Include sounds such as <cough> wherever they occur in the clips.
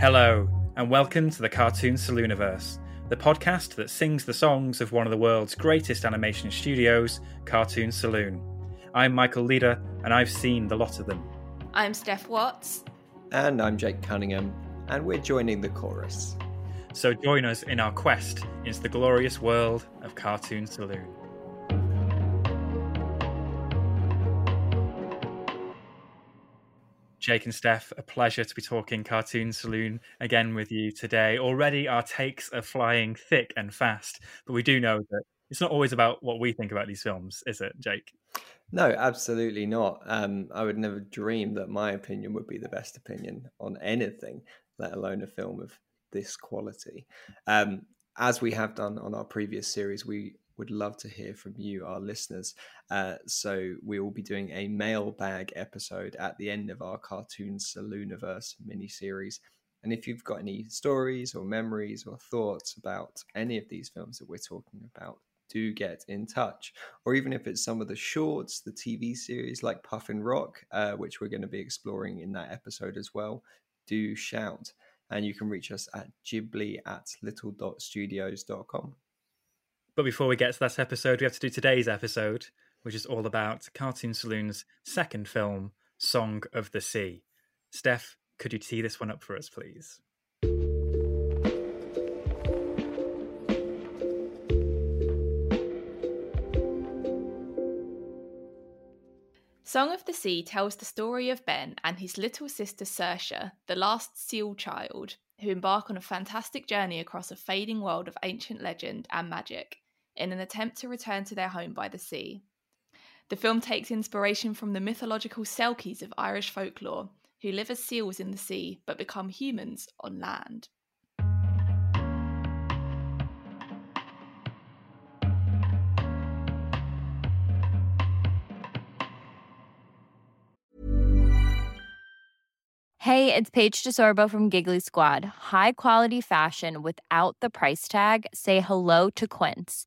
Hello, and welcome to the Cartoon Salooniverse, the podcast that sings the songs of one of the world's greatest animation studios, Cartoon Saloon. I'm Michael Leader, and I've seen the lot of them. I'm Steph Watts. And I'm Jake Cunningham, and we're joining the chorus. So join us in our quest into the glorious world of Cartoon Saloon. Jake and Steph, a pleasure to be talking Cartoon Saloon again with you today. Already our takes are flying thick and fast, but we do know that it's not always about what we think about these films, is it, Jake? No, absolutely not. Um, I would never dream that my opinion would be the best opinion on anything, let alone a film of this quality. Um, as we have done on our previous series, we would love to hear from you, our listeners. Uh, so we will be doing a mailbag episode at the end of our Cartoon Salooniverse mini series. And if you've got any stories or memories or thoughts about any of these films that we're talking about, do get in touch. Or even if it's some of the shorts, the TV series like Puffin Rock, uh, which we're going to be exploring in that episode as well, do shout. And you can reach us at ghibli at little.studios.com. But before we get to that episode, we have to do today's episode, which is all about Cartoon Saloon's second film, Song of the Sea. Steph, could you tee this one up for us, please? Song of the Sea tells the story of Ben and his little sister Saoirse, the last seal child, who embark on a fantastic journey across a fading world of ancient legend and magic in an attempt to return to their home by the sea. The film takes inspiration from the mythological Selkies of Irish folklore, who live as seals in the sea but become humans on land. Hey, it's Paige DeSorbo from Giggly Squad. High quality fashion without the price tag. Say hello to Quince.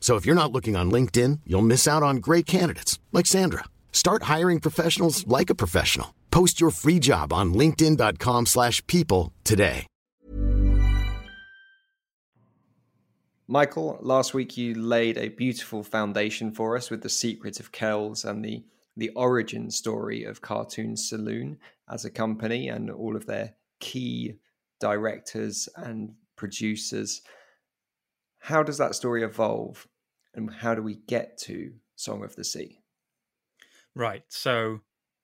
So if you're not looking on LinkedIn, you'll miss out on great candidates like Sandra. Start hiring professionals like a professional. Post your free job on linkedin.com/people today. Michael, last week you laid a beautiful foundation for us with the secret of Kells and the the origin story of Cartoon Saloon as a company and all of their key directors and producers. How does that story evolve and how do we get to Song of the Sea? Right. So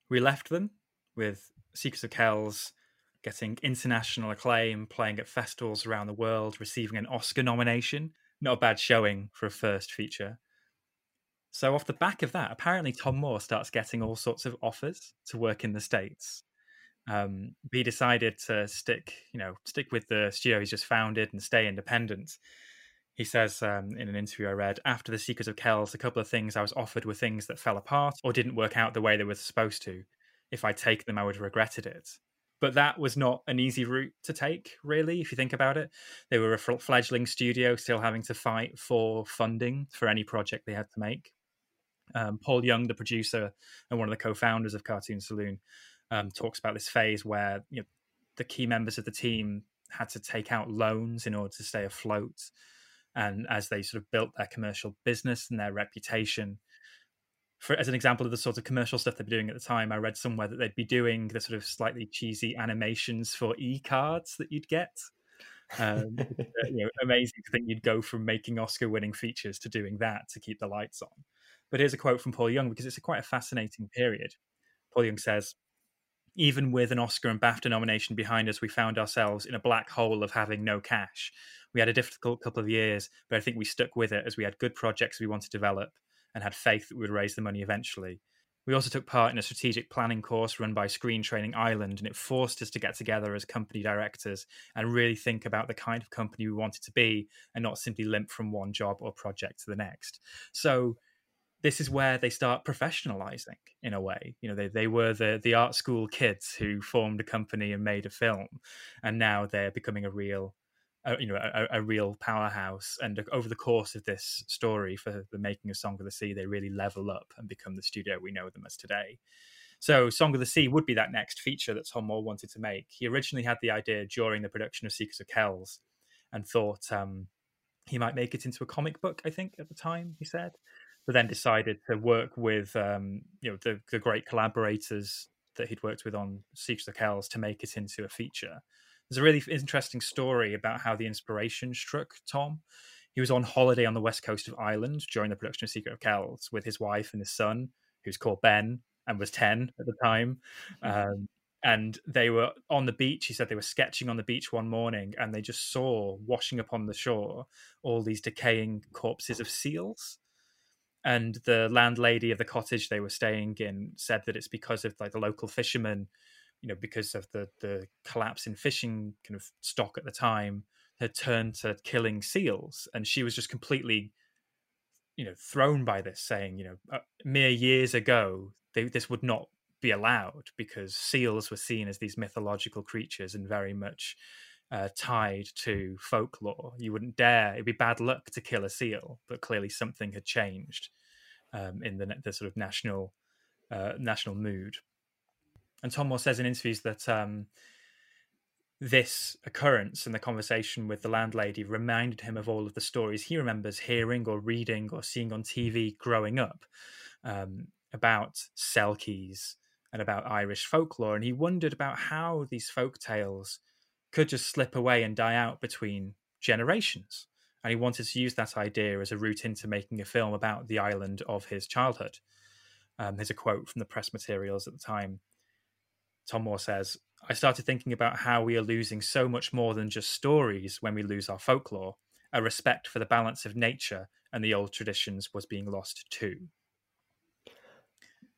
we left them with Secrets of Kells getting international acclaim, playing at festivals around the world, receiving an Oscar nomination. Not a bad showing for a first feature. So off the back of that, apparently Tomm Moore starts getting all sorts of offers to work in the States. Um, he decided to stick, you know, stick with the studio he's just founded and stay independent. He says um, in an interview I read, after The Secret of Kells, a couple of things I was offered were things that fell apart or didn't work out the way they were supposed to. If I'd taken them, I would have regretted it. But that was not an easy route to take, really, if you think about it. They were a fledgling studio, still having to fight for funding for any project they had to make. Um, Paul Young, the producer and one of the co founders of Cartoon Saloon, um, talks about this phase where you know, the key members of the team had to take out loans in order to stay afloat and as they sort of built their commercial business and their reputation. For, as an example of the sort of commercial stuff they'd be doing at the time, I read somewhere that they'd be doing the sort of slightly cheesy animations for e-cards that you'd get. Um, <laughs> you know, amazing to think you'd go from making Oscar-winning features to doing that to keep the lights on. But here's a quote from Paul Young because it's a quite a fascinating period. Paul Young says, even with an Oscar and BAFTA nomination behind us, we found ourselves in a black hole of having no cash. We had a difficult couple of years, but I think we stuck with it as we had good projects we wanted to develop and had faith that we would raise the money eventually. We also took part in a strategic planning course run by Screen Training Ireland, and it forced us to get together as company directors and really think about the kind of company we wanted to be and not simply limp from one job or project to the next. So this is where they start professionalizing in a way. You know, they, they were the, the art school kids who formed a company and made a film, and now they're becoming a real, uh, you know, a, a, real powerhouse. And over the course of this story for the making of Song of the Sea, they really level up and become the studio we know them as today. So, Song of the Sea would be that next feature that Tomm Moore wanted to make. He originally had the idea during the production of Secrets of Kells and thought um, he might make it into a comic book, I think, at the time, he said but then decided to work with um, you know the, the great collaborators that he'd worked with on Secrets of Kells to make it into a feature. There's a really interesting story about how the inspiration struck Tomm. He was on holiday on the west coast of Ireland during the production of Secret of Kells with his wife and his son, who's called Ben and was 10 at the time. Um, and they were on the beach. He said they were sketching on the beach one morning and they just saw washing upon the shore all these decaying corpses of seals and the landlady of the cottage they were staying in said that it's because of like the local fishermen you know because of the the collapse in fishing kind of stock at the time had turned to killing seals. And she was just completely you know thrown by this saying you know uh, mere years ago they, this would not be allowed because seals were seen as these mythological creatures and very much uh, tied to folklore. You wouldn't dare; it'd be bad luck to kill a seal. But clearly, something had changed um, in the, the sort of national uh, national mood. And Tomm Moore says in interviews that um, this occurrence and the conversation with the landlady reminded him of all of the stories he remembers hearing or reading or seeing on TV growing up um, about Selkies and about Irish folklore. And he wondered about how these folk tales could just slip away and die out between generations. And he wanted to use that idea as a route into making a film about the island of his childhood. Um, there's a quote from the press materials at the time. Tomm Moore says, I started thinking about how we are losing so much more than just stories when we lose our folklore. A respect for the balance of nature and the old traditions was being lost too.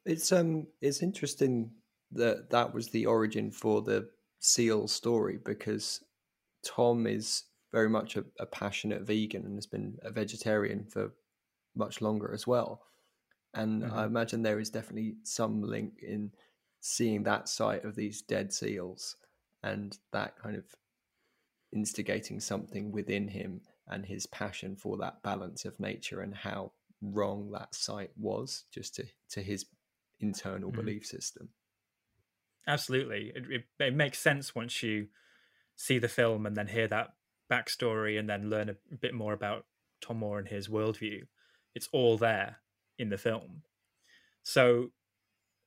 It's um it's interesting that that was the origin for the seal story because Tomm is very much a, a passionate vegan and has been a vegetarian for much longer as well. And mm-hmm. I imagine there is definitely some link in seeing that sight of these dead seals and that kind of instigating something within him and his passion for that balance of nature and how wrong that sight was just to, to his internal mm-hmm. belief system. Absolutely. It, it, it, makes sense once you see the film and then hear that backstory and then learn a bit more about Tomm Moore and his worldview. It's all there in the film. So,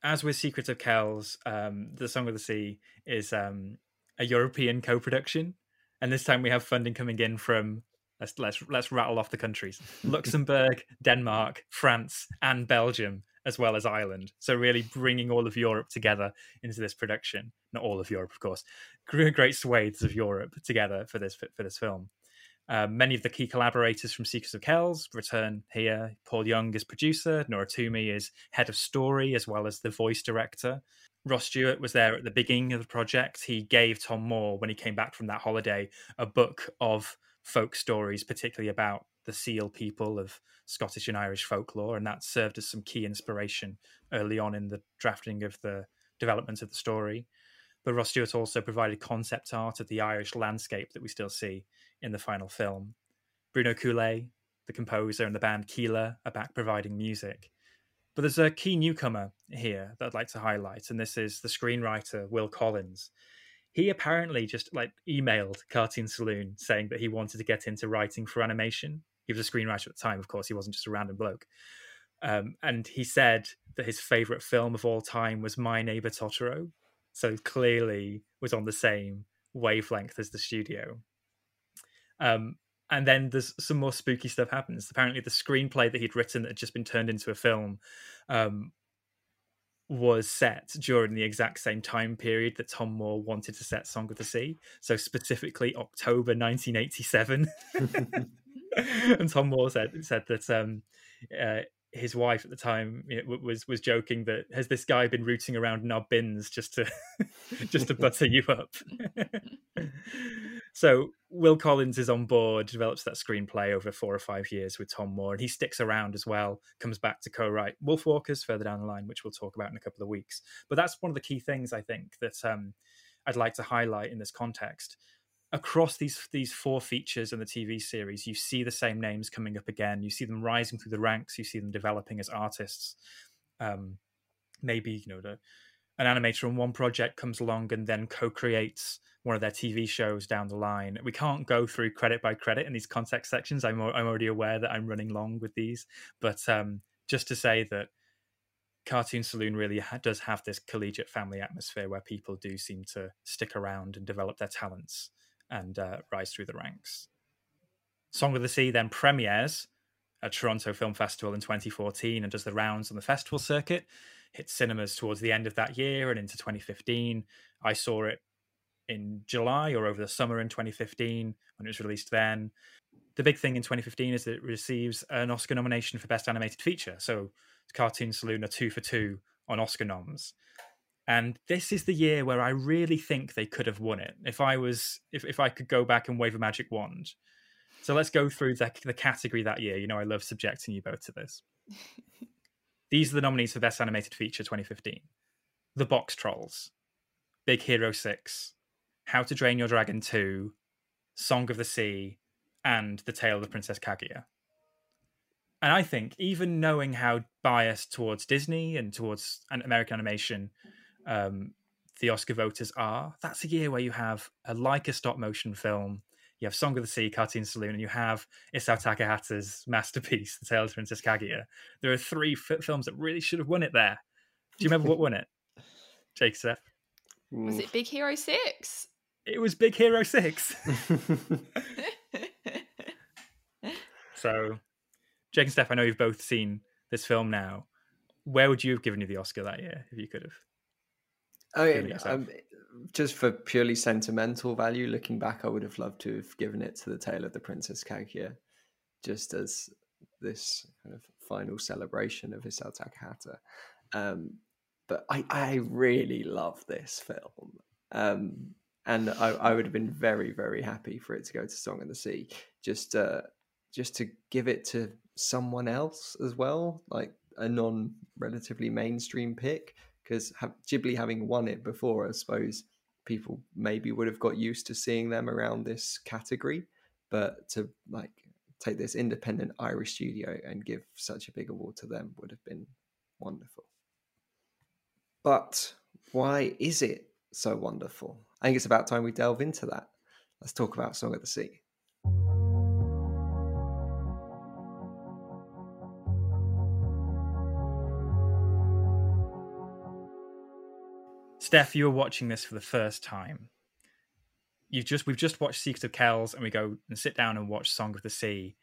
as with Secrets of Kells, um, the Song of the Sea is um, a European co-production, and this time we have funding coming in from let's let's let's rattle off the countries: <laughs> Luxembourg, Denmark, France, and Belgium, as well as Ireland. So really bringing all of Europe together into this production. Not all of Europe, of course. Great swathes of Europe together for this for this film. Uh, many of the key collaborators from Secrets of Kells return here. Paul Young is producer, Nora Twomey is head of story as well as the voice director. Ross Stewart was there at the beginning of the project. He gave Tomm Moore, when he came back from that holiday, a book of folk stories, particularly about the Seal people of Scottish and Irish folklore, and that served as some key inspiration early on in the drafting of the development of the story. But Ross Stewart also provided concept art of the Irish landscape that we still see in the final film. Bruno Coulais, the composer, and the band Kíla are back providing music. But there's a key newcomer here that I'd like to highlight, and this is the screenwriter Will Collins. He apparently just like emailed Cartoon Saloon saying that he wanted to get into writing for animation. He was a screenwriter at the time, of course. He wasn't just a random bloke. Um, and he said that his favorite film of all time was My Neighbor Totoro. So clearly was on the same wavelength as the studio. Um, and then there's some more spooky stuff happens. Apparently, the screenplay that he'd written that had just been turned into a film um, was set during the exact same time period that Tomm Moore wanted to set Song of the Sea. So specifically October 1987. <laughs> <laughs> <laughs> and Tomm Moore said said that um, uh, his wife at the time you know, was was joking that has this guy been rooting around in our bins just to <laughs> just to butter you up. <laughs> so Will Collins is on board, develops that screenplay over four or five years with Tomm Moore, and he sticks around as well. Comes back to co-write Wolfwalkers further down the line, which we'll talk about in a couple of weeks. But that's one of the key things I think that um, I'd like to highlight in this context across these these four features in the TV series, you see the same names coming up again. You see them rising through the ranks. You see them developing as artists. Um, maybe you know the, an animator on one project comes along and then co-creates one of their TV shows down the line. We can't go through credit by credit in these context sections. I'm I'm already aware that I'm running long with these, but um, just to say that Cartoon Saloon really ha- does have this collegiate family atmosphere where people do seem to stick around and develop their talents and uh, rise through the ranks. Song of the Sea then premieres at Toronto Film Festival in 2014 and does the rounds on the festival circuit. Hits cinemas towards the end of that year and into 2015. I saw it in July or over the summer in 2015 when it was released then. The big thing in 2015 is that it receives an Oscar nomination for Best Animated Feature. So Cartoon Saloon are two for two on Oscar noms and this is the year where I really think they could have won it. If I was, if, if I could go back and wave a magic wand. So let's go through the, the category that year. You know, I love subjecting you both to this. These are the nominees for Best Animated Feature 2015 The Boxtrolls, Big Hero 6, How to Train Your Dragon 2, Song of the Sea, and The Tale of the Princess Kaguya. And I think, even knowing how biased towards Disney and towards American animation um, the Oscar voters are. That's a year where you have a Laika stop motion film, you have Song of the Sea, Cartoon Saloon, and you have Isao Takahata's masterpiece, The Tale of Princess Kaguya. There are three f- films that really should have won it there. Do you remember what won it? Jake Steph? Was it Big Hero 6? It was Big Hero 6. <laughs> so, Jake and Steph, I know you've both seen this film now. Where would you have given you the Oscar that year if you could have? I mean, um, just for purely sentimental value, looking back, I would have loved to have given it to the tale of the Princess Kaguya, just as this kind of final celebration of Isao Takahata. Um, but I, I really love this film. Um, and I, I, would have been very very happy for it to go to Song of the Sea, just uh, just to give it to someone else as well, like a non relatively mainstream pick, because Ghibli having won it before, I suppose people maybe would have got used to seeing them around this category, but to like take this independent Irish studio and give such a big award to them would have been wonderful. But why is it so wonderful? I think it's about time we delve into that. Let's talk about Song of the Sea. Steph, you were watching this for the first time. You just we've just watched Secret of Kells, and we go and sit down and watch Song of the Sea.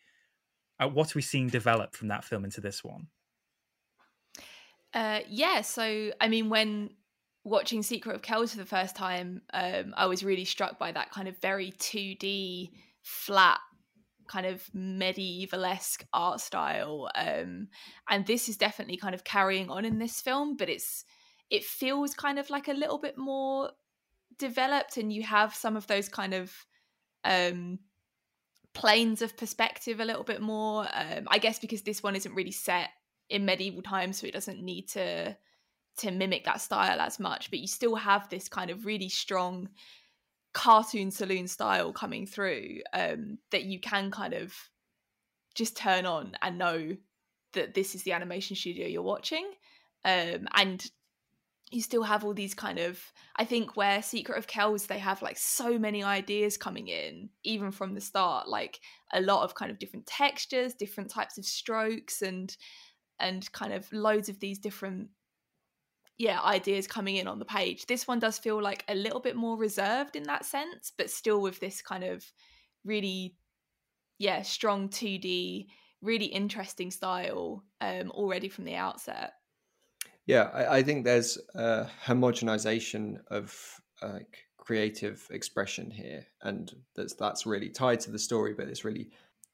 Uh, what are we seeing develop from that film into this one? Uh, yeah, so I mean, when watching Secret of Kells for the first time, um, I was really struck by that kind of very 2D flat kind of medieval-esque art style um, and this is definitely kind of carrying on in this film but it's it feels kind of like a little bit more developed and you have some of those kind of um planes of perspective a little bit more um i guess because this one isn't really set in medieval times so it doesn't need to to mimic that style as much but you still have this kind of really strong cartoon saloon style coming through um, that you can kind of just turn on and know that this is the animation studio you're watching um, and you still have all these kind of i think where secret of kells they have like so many ideas coming in even from the start like a lot of kind of different textures different types of strokes and and kind of loads of these different yeah ideas coming in on the page. This one does feel like a little bit more reserved in that sense but still with this kind of really yeah strong 2d really interesting style um already from the outset yeah i, I think there's a homogenization of creative expression here and that's that's really tied to the story but it's really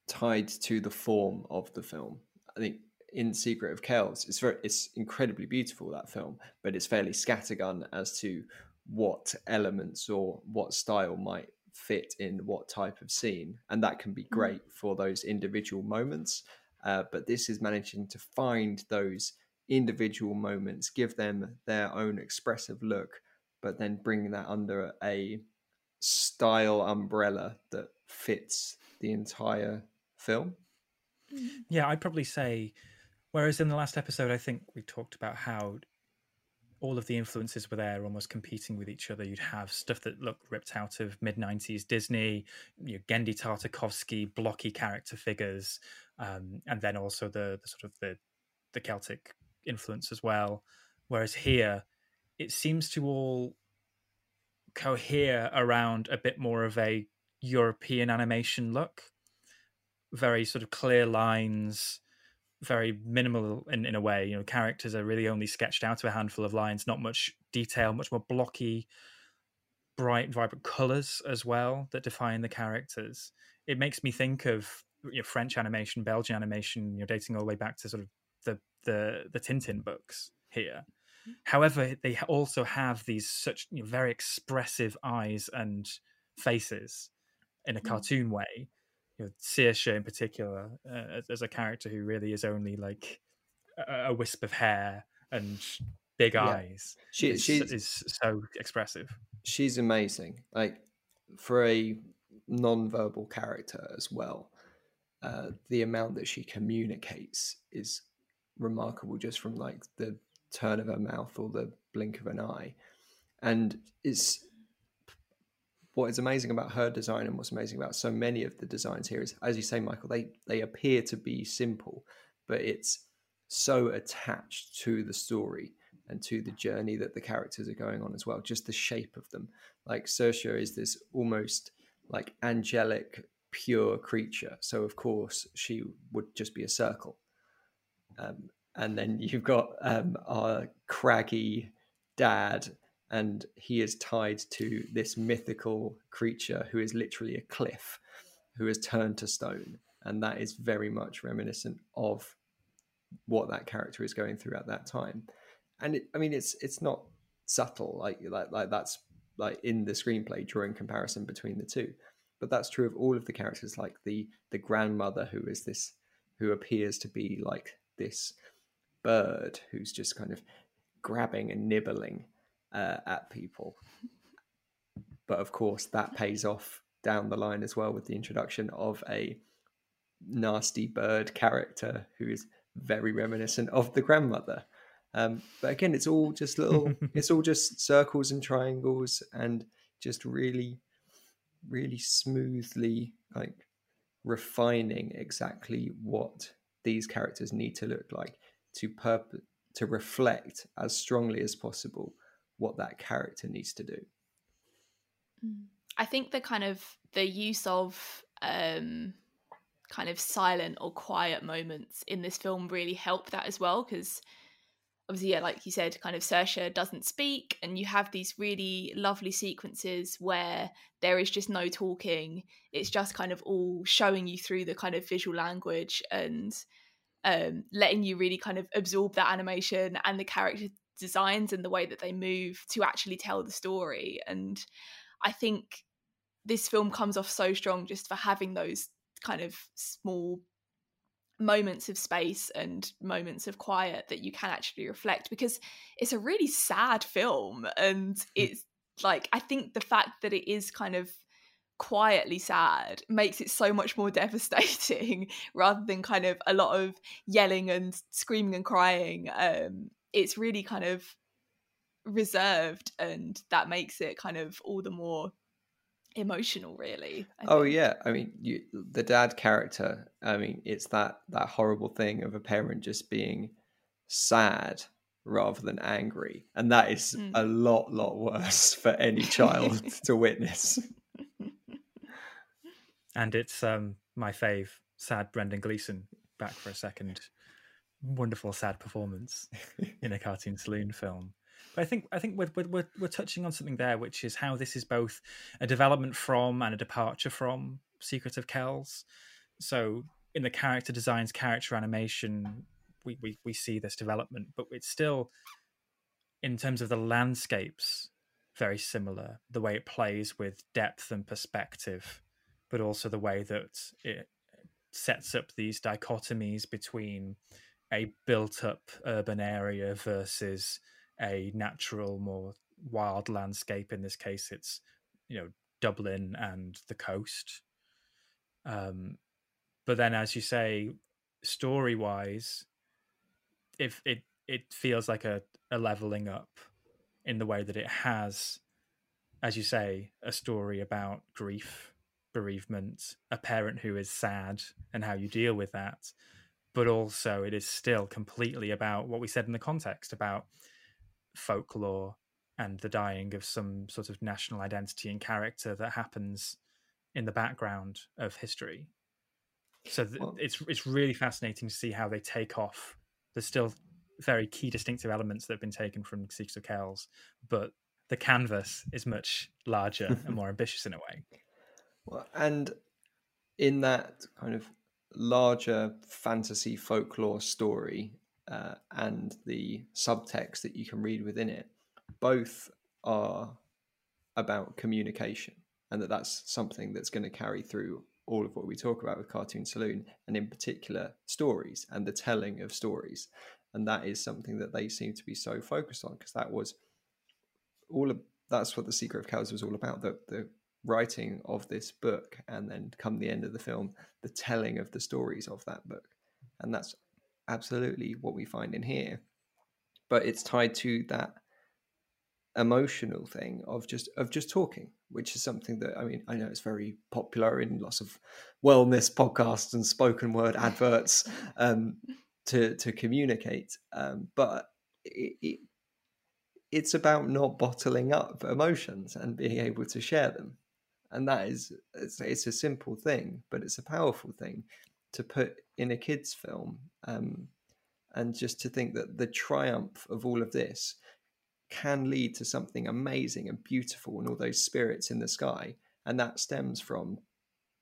tied to the form of the film i think in Secret of Kells. It's very, it's incredibly beautiful that film, but it's fairly scattergun as to what elements or what style might fit in what type of scene, and that can be mm-hmm. great for those individual moments. Uh, but this is managing to find those individual moments, give them their own expressive look, but then bring that under a style umbrella that fits the entire film. Yeah, I'd probably say Whereas in the last episode, I think we talked about how all of the influences were there, almost competing with each other. You'd have stuff that looked ripped out of mid '90s Disney, you know, Genndy Tartakovsky, blocky character figures, um, and then also the, the sort of the the Celtic influence as well. Whereas here, it seems to all cohere around a bit more of a European animation look. Very sort of clear lines, very minimal in, in a way. You know, characters are really only sketched out of a handful of lines, not much detail, much more blocky, bright, vibrant colors as well that define the characters. It makes me think of you know, French animation, Belgian animation, you're dating all the way back to sort of the the Tintin books here. Mm-hmm. However, they also have these such you know, very expressive eyes and faces in a mm. cartoon way you know, Saoirse in particular uh, as, as, a character who really is only like a, a wisp of hair and big yeah. eyes. She is, is so expressive. She's amazing. Like for a non-verbal character as well. Uh, the amount that she communicates is remarkable just from like the turn of her mouth or the blink of an eye and it's what is amazing about her design and what's amazing about so many of the designs here is, as you say, Michael, they they appear to be simple, but it's so attached to the story and to the journey that the characters are going on as well. Just the shape of them, like Saoirse is this almost like angelic, pure creature. So of course she would just be a circle. Um, and then you've got um, our craggy dad and he is tied to this mythical creature who is literally a cliff who has turned to stone. And that is very much reminiscent of what that character is going through at that time. And it, i mean it's it's not subtle like like like that's like in the screenplay drawing comparison between the two. But that's true of all of the characters like the the grandmother who is this who appears to be like this bird who's just kind of grabbing and nibbling uh, at people. But of course that pays off down the line as well with the introduction of a nasty bird character who is very reminiscent of the grandmother. Um, but again it's all just little <laughs> it's all just circles and triangles and just really really smoothly like refining exactly what these characters need to look like to perp- to reflect as strongly as possible what that character needs to do. Mm. I think the kind of the use of um, kind of silent or quiet moments in this film really help that as well because obviously yeah like you said kind of Saoirse doesn't speak and you have these really lovely sequences where there is just no talking. It's just kind of all showing you through the kind of visual language and um, letting you really kind of absorb that animation and the character designs and the way that they move to actually tell the story. And i think this film comes off so strong just for having those kind of small moments of space and moments of quiet that you can actually reflect because it's a really sad film and <laughs> it's like i think the fact that it is kind of quietly sad makes it so much more <laughs> devastating rather than kind of a lot of yelling and screaming and crying um it's really kind of reserved and that makes it kind of all the more emotional really I oh think. yeah i mean you, the dad character i mean it's that that horrible thing of a parent just being sad rather than angry and that is mm. a lot lot worse <laughs> for any child <laughs> to witness and it's um my fave sad brendan gleeson back for a second wonderful sad performance <laughs> in a cartoon saloon film but I think I think we're, we're we're touching on something there, which is how this is both a development from and a departure from Secret of Kells. So in the character designs, character animation, we, we, we see this development, but it's still in terms of the landscapes very similar. The way it plays with depth and perspective, but also the way that it sets up these dichotomies between a built up urban area versus a natural, more wild landscape. In this case, it's you know Dublin and the coast. Um, but then, as you say, story wise, if it it feels like a, a leveling up in the way that it has, as you say, a story about grief, bereavement, a parent who is sad, and how you deal with that. But also, it is still completely about what we said in the context about folklore and the dying of some sort of national identity and character that happens in the background of history. So th- well, it's it's really fascinating to see how they take off. There's still very key distinctive elements that have been taken from Secrets of Kells, but the canvas is much larger and <laughs> more ambitious in a way. Well, and in that kind of larger fantasy folklore story, uh, and the subtext that you can read within it both are about communication and that that's something that's going to carry through all of what we talk about with cartoon saloon and in particular stories and the telling of stories. And that is something that they seem to be so focused on because that was all of that's what the secret of Kells was all about the the writing of this book and then come the end of the film the telling of the stories of that book. And that's absolutely what we find in here but it's tied to that emotional thing of just of just talking which is something that i mean i know it's very popular in lots of wellness podcasts and spoken word adverts um, to to communicate um, but it, it, it's about not bottling up emotions and being able to share them. And that is it's, it's a simple thing but it's a powerful thing to put in a kids film um, and just to think that the triumph of all of this can lead to something amazing and beautiful and all those spirits in the sky and that stems from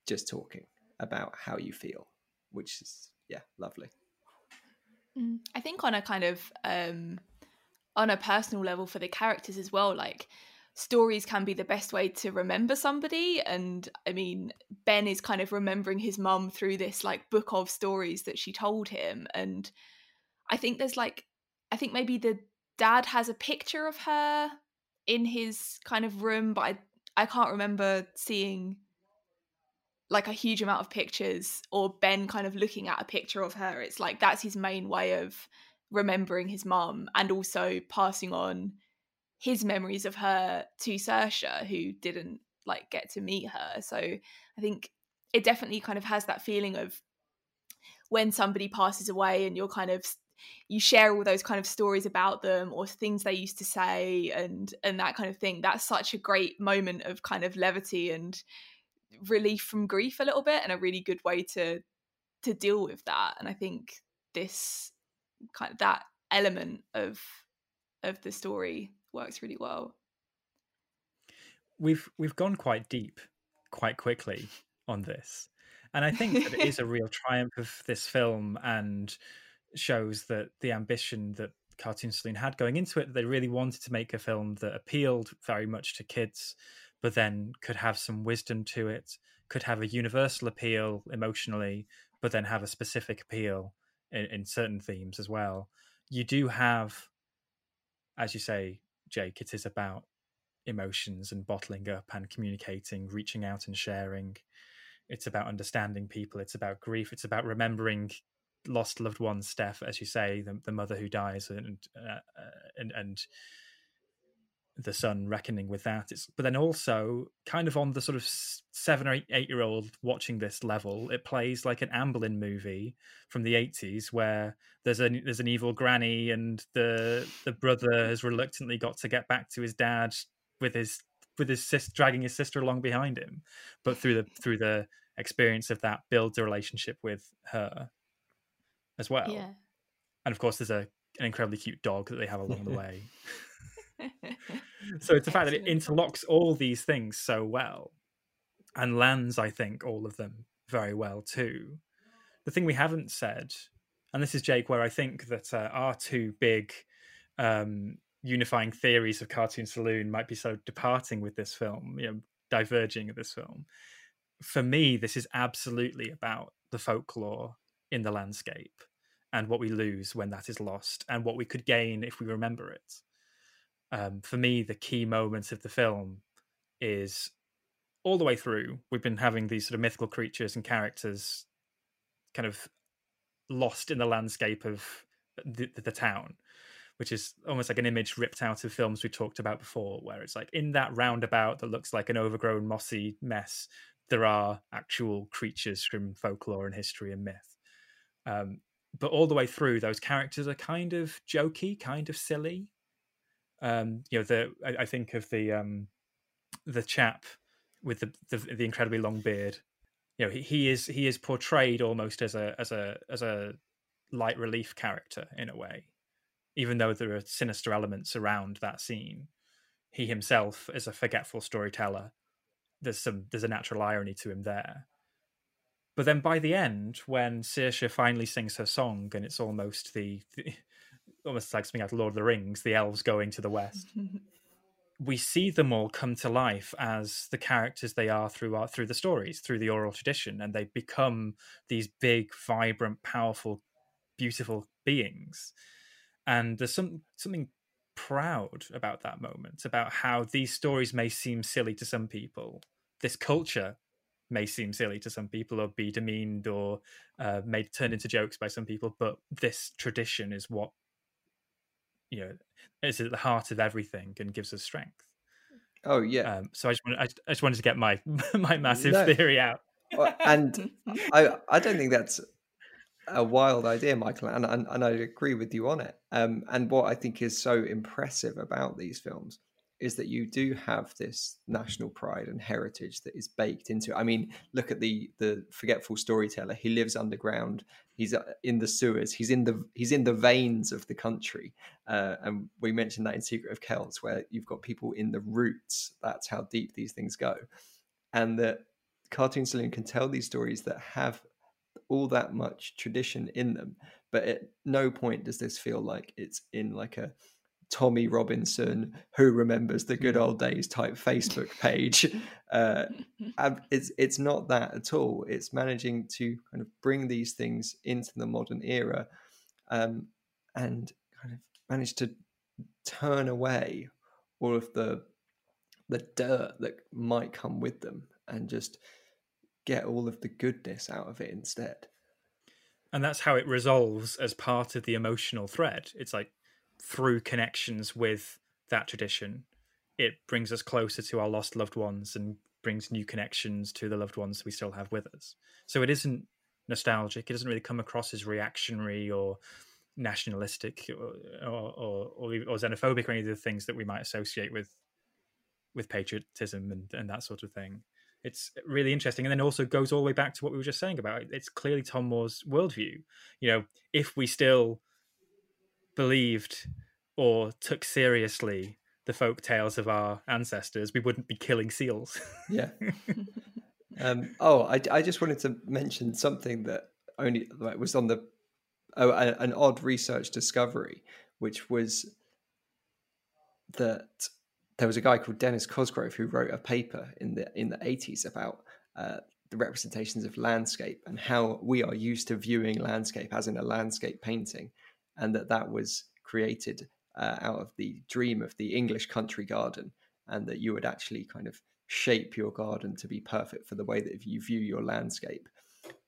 just talking about how you feel which is yeah lovely. Mm, i think on a kind of um on a personal level for the characters as well like stories can be the best way to remember somebody. And i mean ben is kind of remembering his mum through this like book of stories that she told him. And i think there's like i think maybe the dad has a picture of her in his kind of room but i i can't remember seeing like a huge amount of pictures or ben kind of looking at a picture of her. It's like that's his main way of remembering his mum and also passing on his memories of her to Saoirse, who didn't like get to meet her. So I think it definitely kind of has that feeling of when somebody passes away and you're kind of you share all those kind of stories about them or things they used to say and and that kind of thing that's such a great moment of kind of levity and relief from grief a little bit and a really good way to to deal with that and i think this kind of that element of of the story works really well. We've we've gone quite deep quite quickly on this. And I think that it is a <laughs> real triumph of this film and shows that the ambition that Cartoon Saloon had going into it, they really wanted to make a film that appealed very much to kids, but then could have some wisdom to it, could have a universal appeal emotionally, but then have a specific appeal in, in certain themes as well. You do have, as you say, Jake, it is about emotions and bottling up and communicating, reaching out and sharing. It's about understanding people. It's about grief. It's about remembering lost loved ones. Steph, as you say, the, the mother who dies, and uh, uh and and the son reckoning with that. It's but then also kind of on the sort of seven or eight, eight year old watching this level, it plays like an Amblin movie from the eighties where there's a there's an evil granny and the the brother has reluctantly got to get back to his dad with his with his sister dragging his sister along behind him, but through the through the experience of that builds a relationship with her as well. Yeah. And of course, there's a an incredibly cute dog that they have along the <laughs> way. So it's the fact that it interlocks all these things so well and lands, I think, all of them very well too. The thing we haven't said, and this is Jake, where I think that uh, our two big um, unifying theories of Cartoon Saloon might be so departing with this film, you know, diverging of this film. For me, this is absolutely about the folklore in the landscape and what we lose when that is lost and what we could gain if we remember it um, for me, the key moments of the film is all the way through. We've been having these sort of mythical creatures and characters kind of lost in the landscape of the, the town, which is almost like an image ripped out of films we talked about before, where it's like in that roundabout that looks like an overgrown, mossy mess, there are actual creatures from folklore and history and myth. Um, but all the way through, those characters are kind of jokey, kind of silly. Um, you know, the I, I think of the um, the chap with the, the, the incredibly long beard. You know, he, he is he is portrayed almost as a as a as a light relief character in a way, even though there are sinister elements around that scene. He himself is a forgetful storyteller. There's some there's a natural irony to him there. But then by the end, when Saoirse finally sings her song, and it's almost the, the almost like something out of Lord of the Rings, the elves going to the west. <laughs> we see them all come to life as the characters they are through our, through the stories, through the oral tradition, and they become these big, vibrant, powerful, beautiful beings. And there's some something proud about that moment, about how these stories may seem silly to some people. This culture may seem silly to some people or be demeaned or uh, made turned into jokes by some people, but this tradition is what you know is at the heart of everything and gives us strength. Oh yeah. Um, so I just, wanted, I, I just wanted to get my <laughs> my massive no. theory out. and <laughs> I I don't think that's a wild idea, Michael, and, and, and I agree with you on it. Um, and what I think is so impressive about these films is that you do have this national pride and heritage that is baked into it. I mean, look at the the forgetful storyteller. He lives underground. He's uh, in the sewers. He's in the he's in the veins of the country. Uh, and we mentioned that in Secret of Kells, where you've got people in the roots. That's how deep these things go, and that Cartoon Saloon can tell these stories that have all that much tradition in them. But at no point does this feel like it's in like a Tommy Robinson, who remembers the good old days type Facebook <laughs> page. Uh, <laughs> it's it's not that at all. It's managing to kind of bring these things into the modern era, um, and kind of manage to turn away all of the the dirt that might come with them, and just get all of the goodness out of it instead. And that's how it resolves as part of the emotional thread. It's like through connections with that tradition, it brings us closer to our lost loved ones and brings new connections to the loved ones we still have with us. So it isn't nostalgic. It doesn't really come across as reactionary or nationalistic or or, or, or xenophobic or any of the things that we might associate with with patriotism and, and that sort of thing. It's really interesting, and then also goes all the way back to what we were just saying about. It's clearly Tomm Moore's worldview. You know, if we still believed or took seriously the folk tales of our ancestors, we wouldn't be killing seals. yeah. <laughs> Um, oh, I, I just wanted to mention something that only like, was on the oh, an odd research discovery, which was that there was a guy called Dennis Cosgrove who wrote a paper in the in the eighties about uh, the representations of landscape and how we are used to viewing landscape as in a landscape painting, and that that was created uh, out of the dream of the English country garden, and that you would actually kind of shape your garden to be perfect for the way that you view your landscape,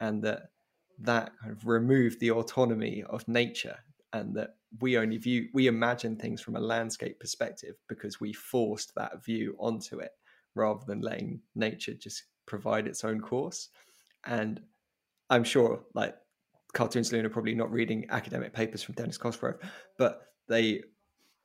and that that kind of removed the autonomy of nature, and that we only view we imagine things from a landscape perspective because we forced that view onto it rather than letting nature just provide its own course. And I'm sure, like Cartoon Saloon are probably not reading academic papers from Dennis Cosgrove, but they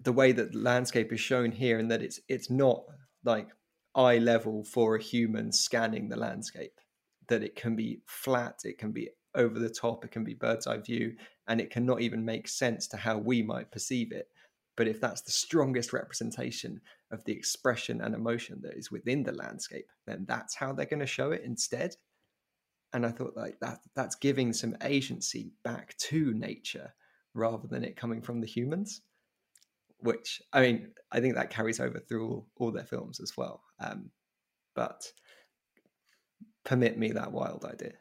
the way that the landscape is shown here and that it's it's not like eye level for a human scanning the landscape that it can be flat it can be over the top it can be bird's eye view and it cannot even make sense to how we might perceive it. But if that's the strongest representation of the expression and emotion that is within the landscape then that's how they're going to show it instead and i thought like that that's giving some agency back to nature rather than it coming from the humans which I mean, I think that carries over through all, all their films as well. Um, but permit me that wild idea.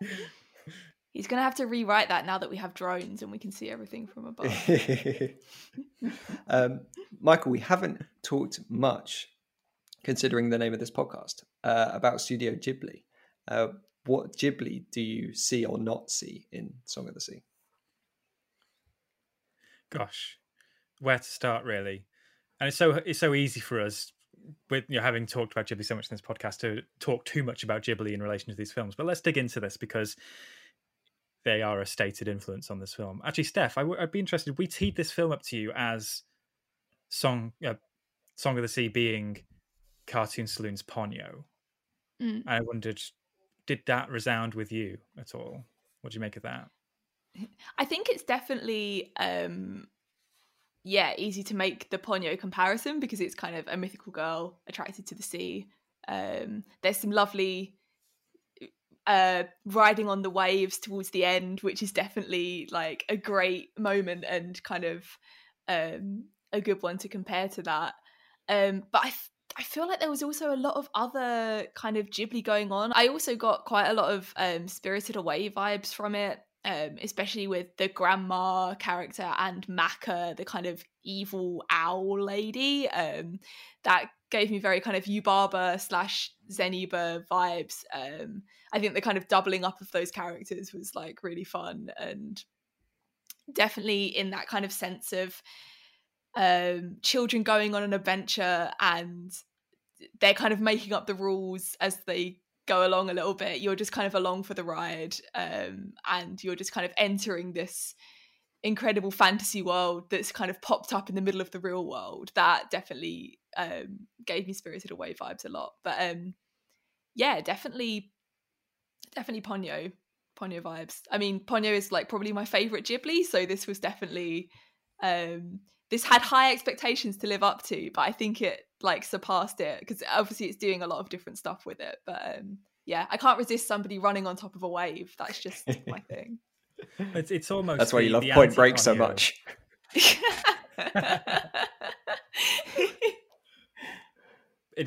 <laughs> He's going to have to rewrite that now that we have drones and we can see everything from above. <laughs> um, Michael, we haven't talked much, considering the name of this podcast, uh, about Studio Ghibli. Uh, what Ghibli do you see or not see in Song of the Sea? gosh, where to start really? And it's so it's so easy for us with you know having talked about Ghibli so much in this podcast to talk too much about Ghibli in relation to these films. But let's dig into this because they are a stated influence on this film. Actually, Steph, I w- I'd be interested. We teed this film up to you as song uh, Song of the Sea being Cartoon Saloon's Ponyo. Mm. I wondered, did that resound with you at all? What do you make of that? I think it's definitely um yeah, easy to make the Ponyo comparison because it's kind of a mythical girl attracted to the sea. Um there's some lovely uh riding on the waves towards the end, which is definitely like a great moment and kind of um a good one to compare to that. Um but I f- I feel like there was also a lot of other kind of Ghibli going on. I also got quite a lot of um, Spirited Away vibes from it um, especially with the grandma character and Macha, the kind of evil owl lady. Um, that gave me very kind of Yubaba slash Zeniba vibes. Um, I think the kind of doubling up of those characters was like really fun and definitely in that kind of sense of um, children going on an adventure and they're kind of making up the rules as they go along a little bit. You're just kind of along for the ride um, and you're just kind of entering this incredible fantasy world that's kind of popped up in the middle of the real world. That definitely um, gave me spirited away vibes a lot. But um, yeah definitely definitely ponyo ponyo vibes. I mean ponyo is like probably my favorite ghibli so this was definitely um, this had high expectations to live up to, but I think it like surpassed it because obviously it's doing a lot of different stuff with it. But um, yeah, I can't resist somebody running on top of a wave. That's just <laughs> my thing. It's it's almost That's why you love Point Break so much. <laughs> <laughs> it,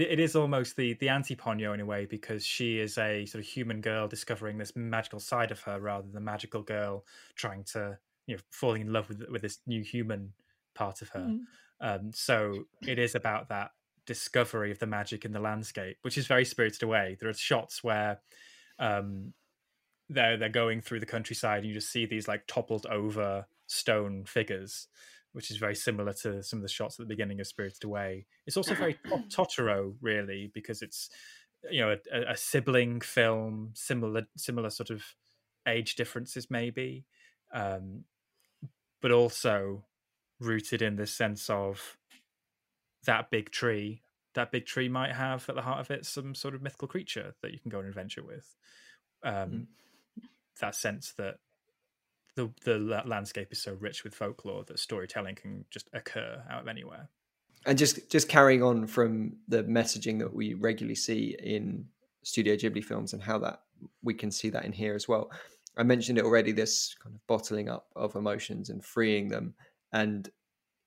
it is almost the the anti Ponyo in a way because she is a sort of human girl discovering this magical side of her rather than the magical girl trying to you know falling in love with with this new human part of her. Mm. Um, so it is about that discovery of the magic in the landscape, which is very spirited away. There are shots where um, they're they're going through the countryside and you just see these like toppled over stone figures which is very similar to some of the shots at the beginning of spirited away it's also very to- <laughs> totoro really because it's you know a, a sibling film similar similar sort of age differences maybe um but also rooted in this sense of that big tree that big tree might have at the heart of it some sort of mythical creature that you can go on an adventure with um that sense that the the landscape is so rich with folklore that storytelling can just occur out of anywhere. And just just carrying on from the messaging that we regularly see in Studio Ghibli films and how that we can see that in here as well. I mentioned it already. This kind of bottling up of emotions and freeing them, and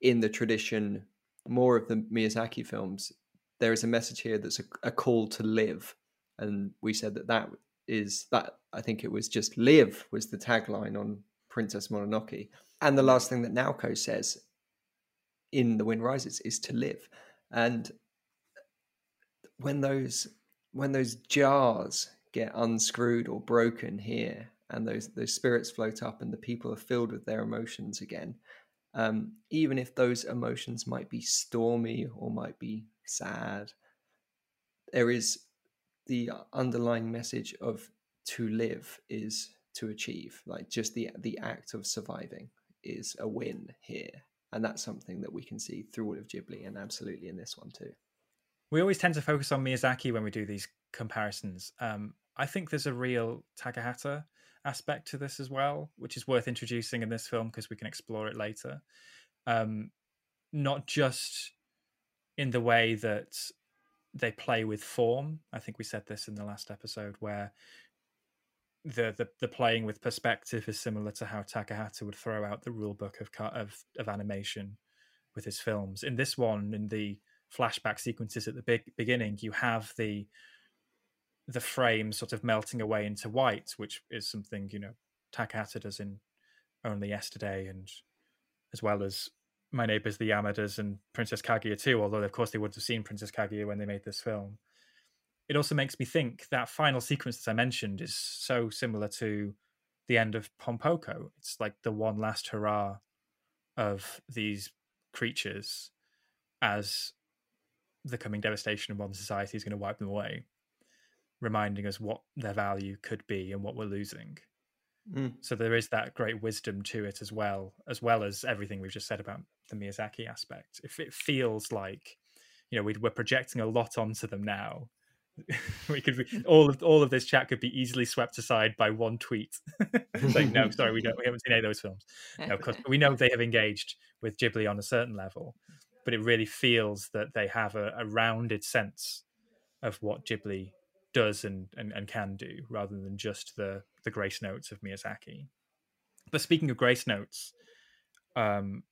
in the tradition, more of the Miyazaki films, there is a message here that's a, a call to live, and we said that that is that I think it was just live was the tagline on Princess Mononoke. And the last thing that Naoko says in The Wind Rises is to live. And when those when those jars get unscrewed or broken here and those those spirits float up and the people are filled with their emotions again, um, even if those emotions might be stormy or might be sad, there is the underlying message of to live is to achieve like just the the act of surviving is a win here and that's something that we can see through all of ghibli and absolutely in this one too We always tend to focus on Miyazaki when we do these comparisons. Um, I think there's a real Takahata aspect to this as well, which is worth introducing in this film because we can explore it later. Um, not just in the way that they play with form. I think we said this in the last episode where the, the the playing with perspective is similar to how Takahata would throw out the rule book of of of animation with his films. In this one, in the flashback sequences at the big beginning, you have the the frame sort of melting away into white, which is something you know Takahata does in Only Yesterday, and as well as My Neighbors the Yamadas and Princess Kaguya too. Although of course they wouldn't have seen Princess Kaguya when they made this film. It also makes me think that final sequence that I mentioned is so similar to the end of Pompoko. It's like the one last hurrah of these creatures as the coming devastation of modern society is going to wipe them away, reminding us what their value could be and what we're losing. Mm. So there is that great wisdom to it as well, as well as everything we've just said about the Miyazaki aspect. If it feels like, you know, we, we're projecting a lot onto them now, <laughs> we could be, all of all of this chat could be easily swept aside by one tweet. <laughs> Like, no, <laughs> sorry, we don't. We haven't seen any of those films. No, of course, we know they have engaged with Ghibli on a certain level, but it really feels that they have a, a rounded sense of what Ghibli does and, and, and can do, rather than just the the grace notes of Miyazaki. But speaking of grace notes, um,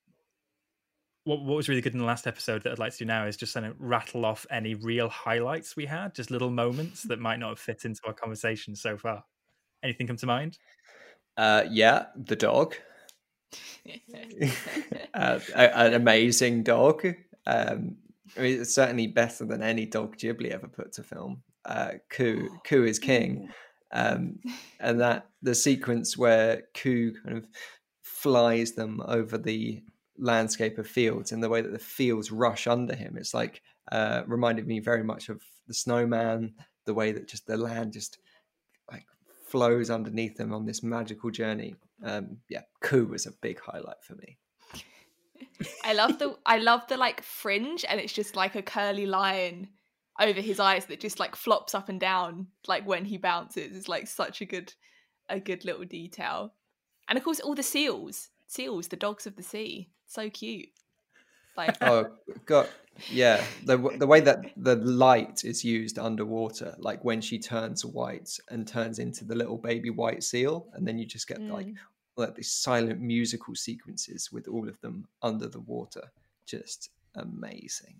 what what was really good in the last episode that I'd like to do now is just kind of rattle off any real highlights we had, just little moments that might not have fit into our conversation so far. Anything come to mind? uh, yeah the dog <laughs> uh, a- an amazing dog um, I mean, it's certainly better than any dog Ghibli ever put to film. Uh, Ku, Ku is king, um, <laughs> and that the sequence where Ku kind of flies them over the landscape of fields and the way that the fields rush under him, it's like uh, reminded me very much of the snowman. The way that just the land just like flows underneath them on this magical journey. Um, yeah, Ku was a big highlight for me. <laughs> I love the I love the like fringe and it's just like a curly line over his eyes that just like flops up and down like when he bounces. is like such a good a good little detail. And of course all the seals. Seals, the dogs of the sea. So cute. Like <laughs> oh god yeah the the way that the light is used underwater like when she turns white and turns into the little baby white seal and then you just get like Mm. like these silent musical sequences with all of them under the water. Just amazing.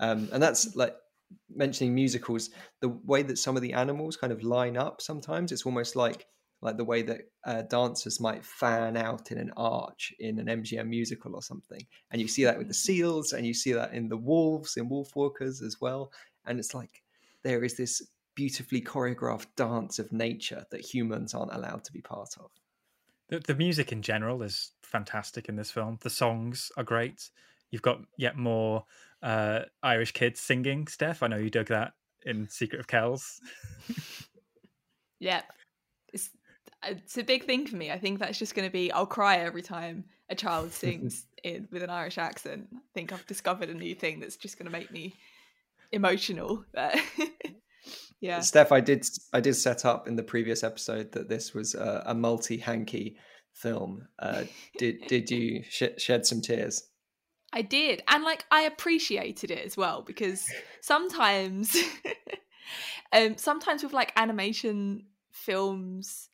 Um, and that's like mentioning musicals, the way that some of the animals kind of line up sometimes, it's almost like like the way that uh, dancers might fan out in an arch in an MGM musical or something. And you see that with the seals and you see that in the wolves in Wolfwalkers as well. And it's like there is this beautifully choreographed dance of nature that humans aren't allowed to be part of. The, the music in general is fantastic in this film. The songs are great. You've got yet more uh, Irish kids singing. Steph, I know you dug that in Secret of Kells. yeah, it's it's a big thing for me. I think that's just going to be. I'll cry every time a child sings <laughs> in with an Irish accent. I think I've discovered a new thing that's just going to make me emotional. <laughs> yeah, Steph, I did I did set up in the previous episode that this was a, a multi hanky film. Uh, did did you sh- shed some tears? I did. And like I appreciated it as well because <laughs> sometimes <laughs> um sometimes with like animation films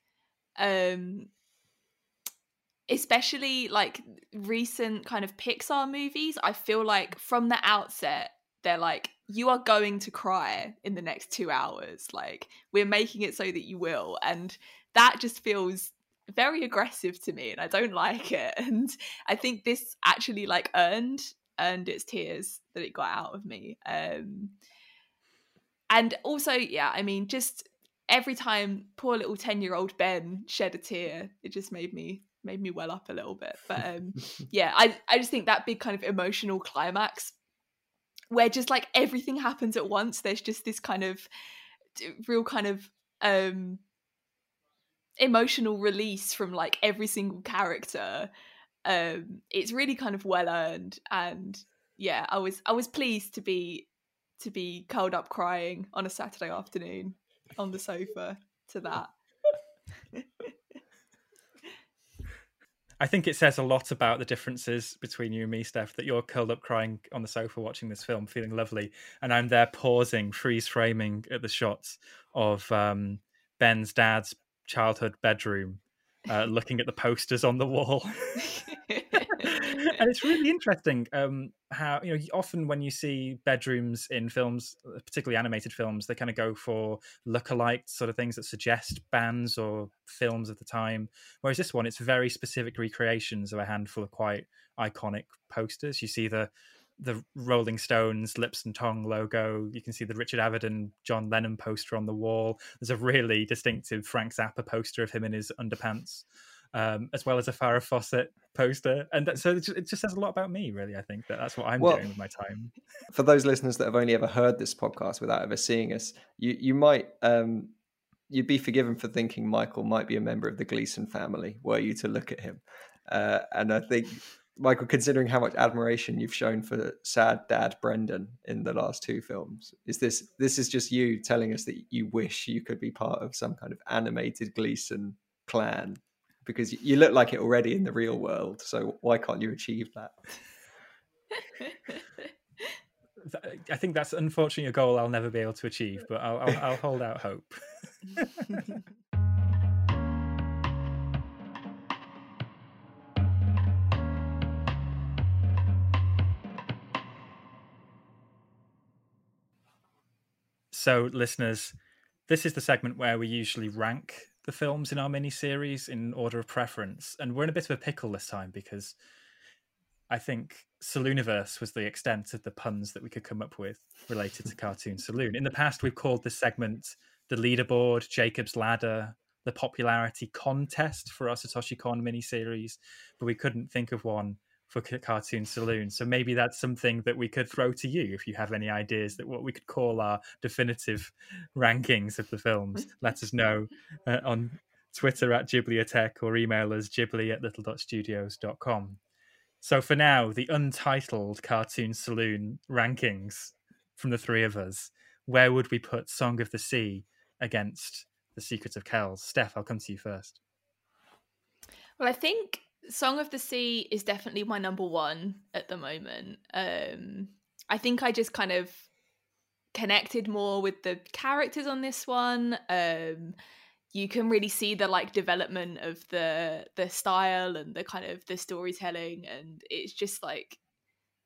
um especially like recent kind of Pixar movies, I feel like from the outset they're like you are going to cry in the next 2 hours. Like we're making it so that you will and that just feels very aggressive to me and I don't like it. And I think this actually like earned earned its tears that it got out of me. Um and also, yeah, I mean, just every time poor little 10 year old Ben shed a tear, it just made me made me well up a little bit. But um <laughs> yeah, I, I just think that big kind of emotional climax where just like everything happens at once, there's just this kind of real kind of um emotional release from like every single character um it's really kind of well earned and yeah i was i was pleased to be to be curled up crying on a saturday afternoon on the sofa to that. I think it says a lot about the differences between you and me, Steph, that you're curled up crying on the sofa watching this film, feeling lovely, and I'm there pausing, freeze framing at the shots of um, Ben's dad's childhood bedroom, uh, looking at the posters on the wall. <laughs> and it's really interesting um, how you know often when you see bedrooms in films, particularly animated films, they kind of go for look-alike sort of things that suggest bands or films of the time. Whereas this one, it's very specific recreations of a handful of quite iconic posters. You see the the Rolling Stones lips and tongue logo. You can see the Richard Avedon, John Lennon poster on the wall. There's a really distinctive Frank Zappa poster of him in his underpants, um, as well as a Farrah Fawcett poster. And that, so it just, it just, says a lot about me, really. I think that that's what I'm well, doing with my time. <laughs> For those listeners that have only ever heard this podcast without ever seeing us, you you might. Um, you'd be forgiven for thinking Michael might be a member of the Gleeson family were you to look at him. Uh, and I think Michael, considering how much admiration you've shown for sad dad Brendan in the last two films, is this this is just you telling us that you wish you could be part of some kind of animated Gleeson clan because you look like it already in the real world. So why can't you achieve that? <laughs> I think that's unfortunately a goal I'll never be able to achieve, but I'll, I'll, I'll hold out hope. <laughs> So, listeners, this is the segment where we usually rank the films in our mini series in order of preference. And we're in a bit of a pickle this time because I think Salooniverse was the extent of the puns that we could come up with related to Cartoon Saloon. In the past, we've called this segment the leaderboard, Jacob's Ladder, the popularity contest for our Satoshi Kon mini series, but we couldn't think of one for Cartoon Saloon. So maybe that's something that we could throw to you if you have any ideas that what we could call our definitive <laughs> rankings of the films. Let us know uh, on Twitter at Ghibliotech or email us ghibli at little.studios.com. So for now, the untitled Cartoon Saloon rankings from the three of us. Where would we put Song of the Sea against The Secret of Kells? Steph, I'll come to you first. Well, I think Song of the Sea is definitely my number one at the moment. Um, I think I just kind of connected more with the characters on this one. Um, you can really see the like development of the the style and the kind of the storytelling and it's just like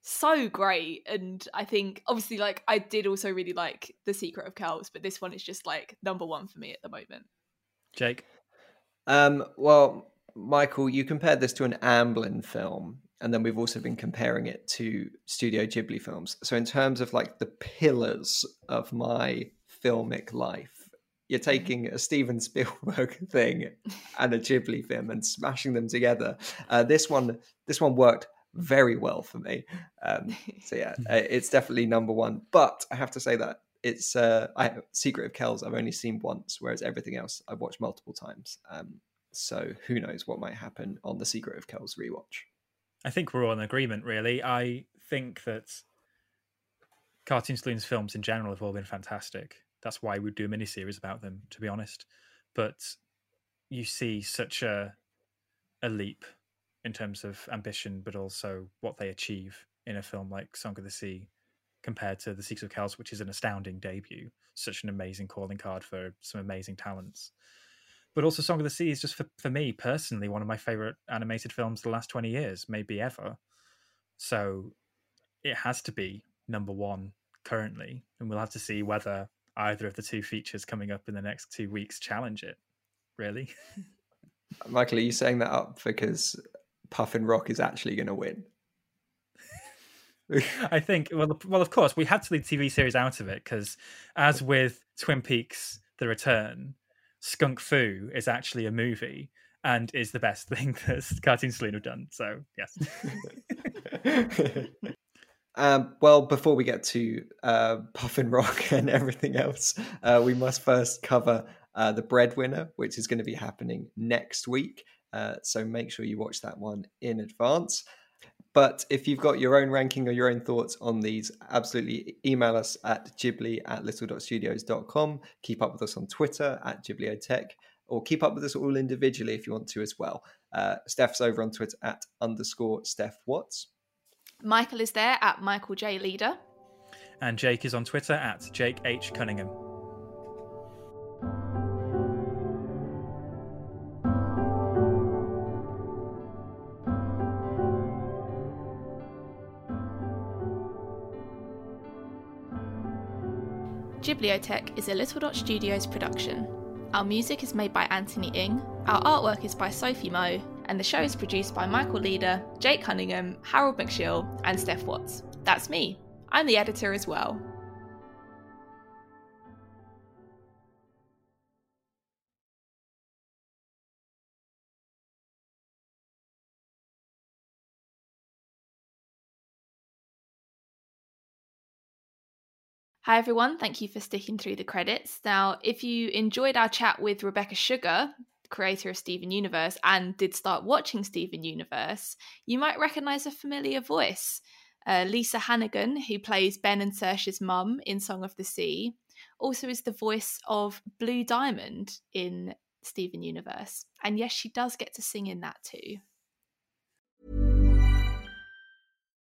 so great and i think obviously like i did also really like the secret of kells but this one is just like number one for me at the moment jake um well michael you compared this to an amblin film and then we've also been comparing it to studio ghibli films so in terms of like the pillars of my filmic life you're mm-hmm. taking a Steven <laughs> Spielberg thing and a Ghibli film and smashing them together. Uh, this one, this one worked very well for me. Um, so yeah, <laughs> uh, it's definitely number one. But I have to say that it's uh, I, Secret of Kells. I've only seen once, whereas everything else I've watched multiple times. Um, so who knows what might happen on the Secret of Kells rewatch? I think we're all in agreement. Really, I think that Cartoon Saloon's films in general have all been fantastic. That's why we do a miniseries about them, to be honest. But you see such a a leap in terms of ambition, but also what they achieve in a film like Song of the Sea compared to The Secret of Kells, which is an astounding debut. Such an amazing calling card for some amazing talents. But also, Song of the Sea is just for, for me personally one of my favorite animated films the last 20 years, maybe ever. So it has to be number one currently. And we'll have to see whether either of the two features coming up in the next two weeks challenge it, really. <laughs> Michael, are you saying that up because Puffin Rock is actually going to win. <laughs> I think well, well, of course, we had to leave TV series out of it because, as with Twin Peaks: The Return, Skunk Fu is actually a movie and is the best <laughs> thing that Cartoon Saloon have done. So yes. <laughs> um, well, before we get to uh, Puffin Rock <laughs> and everything else, uh, we must first cover uh, the Breadwinner, which is going to be happening next week. Uh, so make sure you watch that one in advance. But if you've got your own ranking or your own thoughts on these, absolutely email us at ghibli at little.studios.com. Keep up with us on Twitter at ghibliotech, or keep up with us all individually if you want to as well. Uh, Steph's over on Twitter at underscore Steph Watts. Michael is there at Michael J. Leader. And Jake is on Twitter at Jake H. Cunningham. Ghibliotech is a Little Dot Studios production. Our music is made by Anthony Ing, our artwork is by Sophie Moe, and the show is produced by Michael Leader, Jake Cunningham, Harold McShill, and Steph Watts. That's me. I'm the editor as well. Hi, everyone. Thank you for sticking through the credits. Now, if you enjoyed our chat with Rebecca Sugar, creator of Steven Universe, and did start watching Steven Universe, you might recognize a familiar voice. Uh, Lisa Hannigan, who plays Ben and Saoirse's mum in Song of the Sea, also is the voice of Blue Diamond in Steven Universe. And yes, she does get to sing in that too.